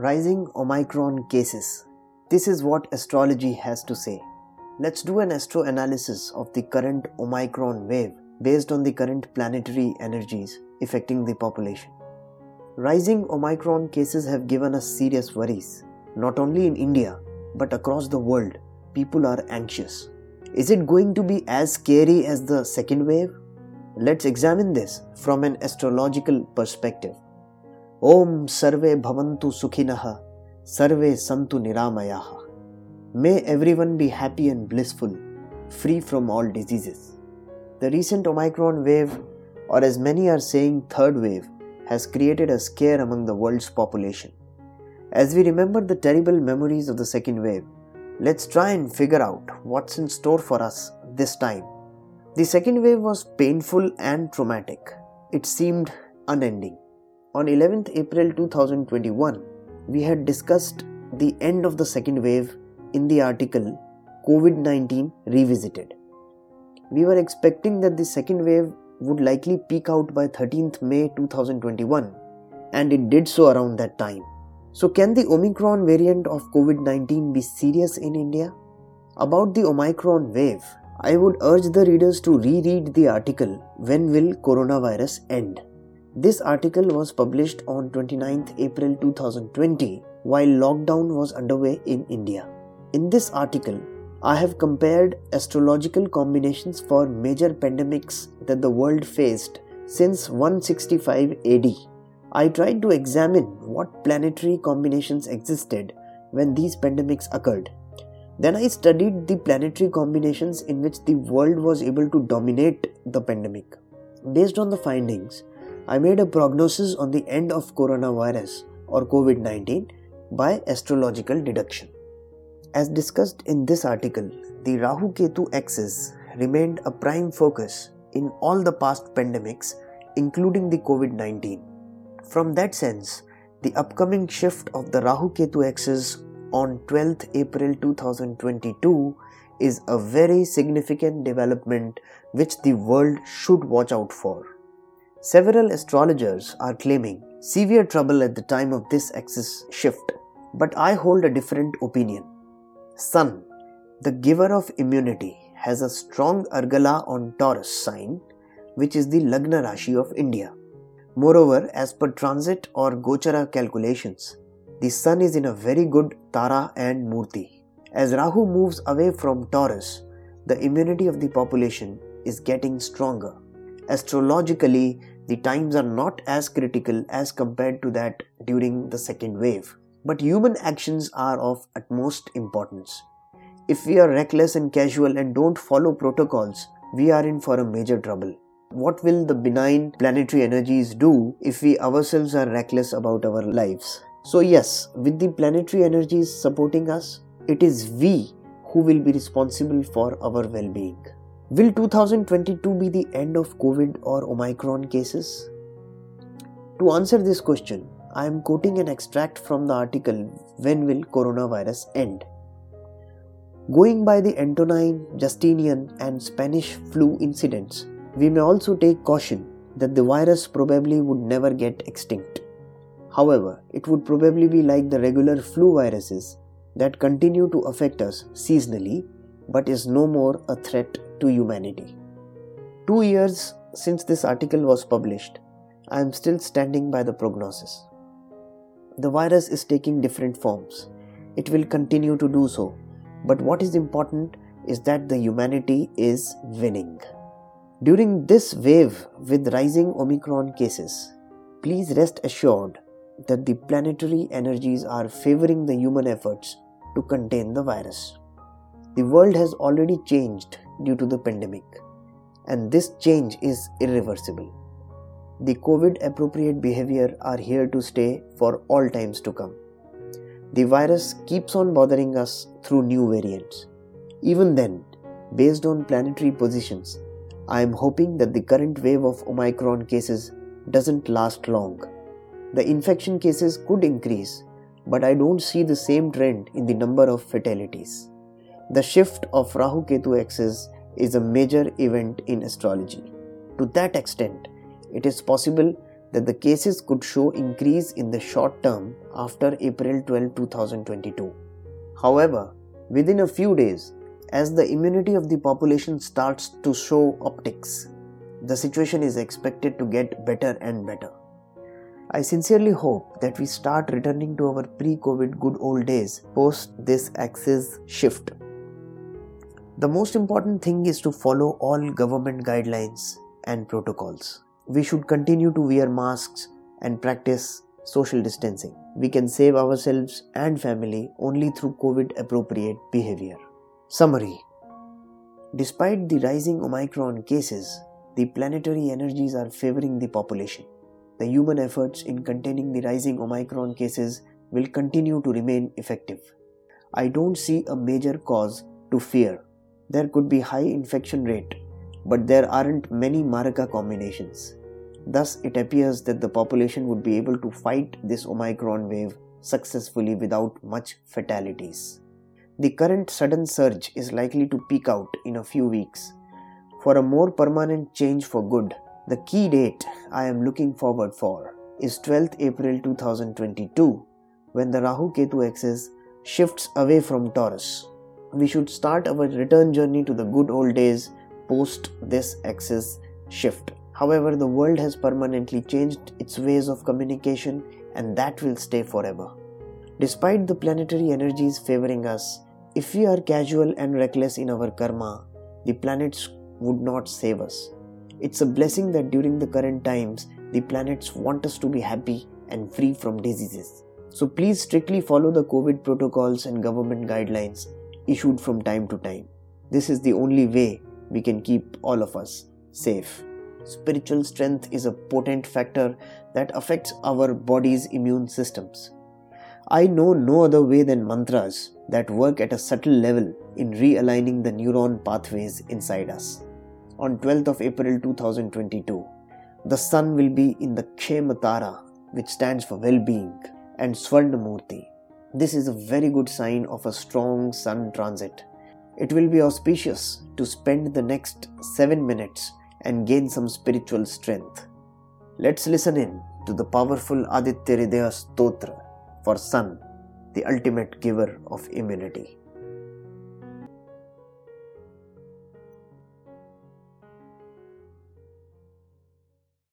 Rising Omicron cases. This is what astrology has to say. Let's do an astro analysis of the current Omicron wave based on the current planetary energies affecting the population. Rising Omicron cases have given us serious worries. Not only in India, but across the world, people are anxious. Is it going to be as scary as the second wave? Let's examine this from an astrological perspective. Om Sarve Bhavantu Sukhinaha Sarve Santu Niramayaha. May everyone be happy and blissful, free from all diseases. The recent Omicron wave, or as many are saying, third wave, has created a scare among the world's population. As we remember the terrible memories of the second wave, let's try and figure out what's in store for us this time. The second wave was painful and traumatic. It seemed unending. On 11th April 2021, we had discussed the end of the second wave in the article COVID 19 Revisited. We were expecting that the second wave would likely peak out by 13th May 2021, and it did so around that time. So, can the Omicron variant of COVID 19 be serious in India? About the Omicron wave, I would urge the readers to reread the article When Will Coronavirus End? This article was published on 29th April 2020 while lockdown was underway in India. In this article, I have compared astrological combinations for major pandemics that the world faced since 165 AD. I tried to examine what planetary combinations existed when these pandemics occurred. Then I studied the planetary combinations in which the world was able to dominate the pandemic. Based on the findings, I made a prognosis on the end of coronavirus or COVID 19 by astrological deduction. As discussed in this article, the Rahu Ketu axis remained a prime focus in all the past pandemics, including the COVID 19. From that sense, the upcoming shift of the Rahu Ketu axis on 12th April 2022 is a very significant development which the world should watch out for. Several astrologers are claiming severe trouble at the time of this axis shift, but I hold a different opinion. Sun, the giver of immunity, has a strong Argala on Taurus sign, which is the Lagna Rashi of India. Moreover, as per transit or Gochara calculations, the Sun is in a very good Tara and Murti. As Rahu moves away from Taurus, the immunity of the population is getting stronger. Astrologically, the times are not as critical as compared to that during the second wave. But human actions are of utmost importance. If we are reckless and casual and don't follow protocols, we are in for a major trouble. What will the benign planetary energies do if we ourselves are reckless about our lives? So, yes, with the planetary energies supporting us, it is we who will be responsible for our well being. Will 2022 be the end of COVID or Omicron cases? To answer this question, I am quoting an extract from the article When Will Coronavirus End? Going by the Antonine, Justinian, and Spanish flu incidents, we may also take caution that the virus probably would never get extinct. However, it would probably be like the regular flu viruses that continue to affect us seasonally but is no more a threat to humanity. Two years since this article was published, I am still standing by the prognosis. The virus is taking different forms. It will continue to do so. But what is important is that the humanity is winning. During this wave with rising Omicron cases, please rest assured that the planetary energies are favoring the human efforts to contain the virus. The world has already changed due to the pandemic, and this change is irreversible. The COVID appropriate behavior are here to stay for all times to come. The virus keeps on bothering us through new variants. Even then, based on planetary positions, I am hoping that the current wave of Omicron cases doesn't last long. The infection cases could increase, but I don't see the same trend in the number of fatalities. The shift of Rahu Ketu axis is a major event in astrology. To that extent, it is possible that the cases could show increase in the short term after April 12, 2022. However, within a few days, as the immunity of the population starts to show optics, the situation is expected to get better and better. I sincerely hope that we start returning to our pre COVID good old days post this axis shift. The most important thing is to follow all government guidelines and protocols. We should continue to wear masks and practice social distancing. We can save ourselves and family only through COVID appropriate behavior. Summary Despite the rising Omicron cases, the planetary energies are favoring the population. The human efforts in containing the rising Omicron cases will continue to remain effective. I don't see a major cause to fear. There could be high infection rate, but there aren't many Maraka combinations. Thus, it appears that the population would be able to fight this Omicron wave successfully without much fatalities. The current sudden surge is likely to peak out in a few weeks for a more permanent change for good, the key date I am looking forward for is 12th April 2022 when the Rahu Ketu axis shifts away from Taurus. We should start our return journey to the good old days post this axis shift. However, the world has permanently changed its ways of communication and that will stay forever. Despite the planetary energies favoring us, if we are casual and reckless in our karma, the planets would not save us. It's a blessing that during the current times, the planets want us to be happy and free from diseases. So please strictly follow the COVID protocols and government guidelines issued from time to time. This is the only way we can keep all of us safe. Spiritual strength is a potent factor that affects our body's immune systems. I know no other way than mantras that work at a subtle level in realigning the neuron pathways inside us on 12th of April 2022. The sun will be in the Kshematara, which stands for well-being, and Swarnamurti. This is a very good sign of a strong sun transit. It will be auspicious to spend the next 7 minutes and gain some spiritual strength. Let's listen in to the powerful Aditya Hridaya Stotra for Sun, the ultimate giver of immunity.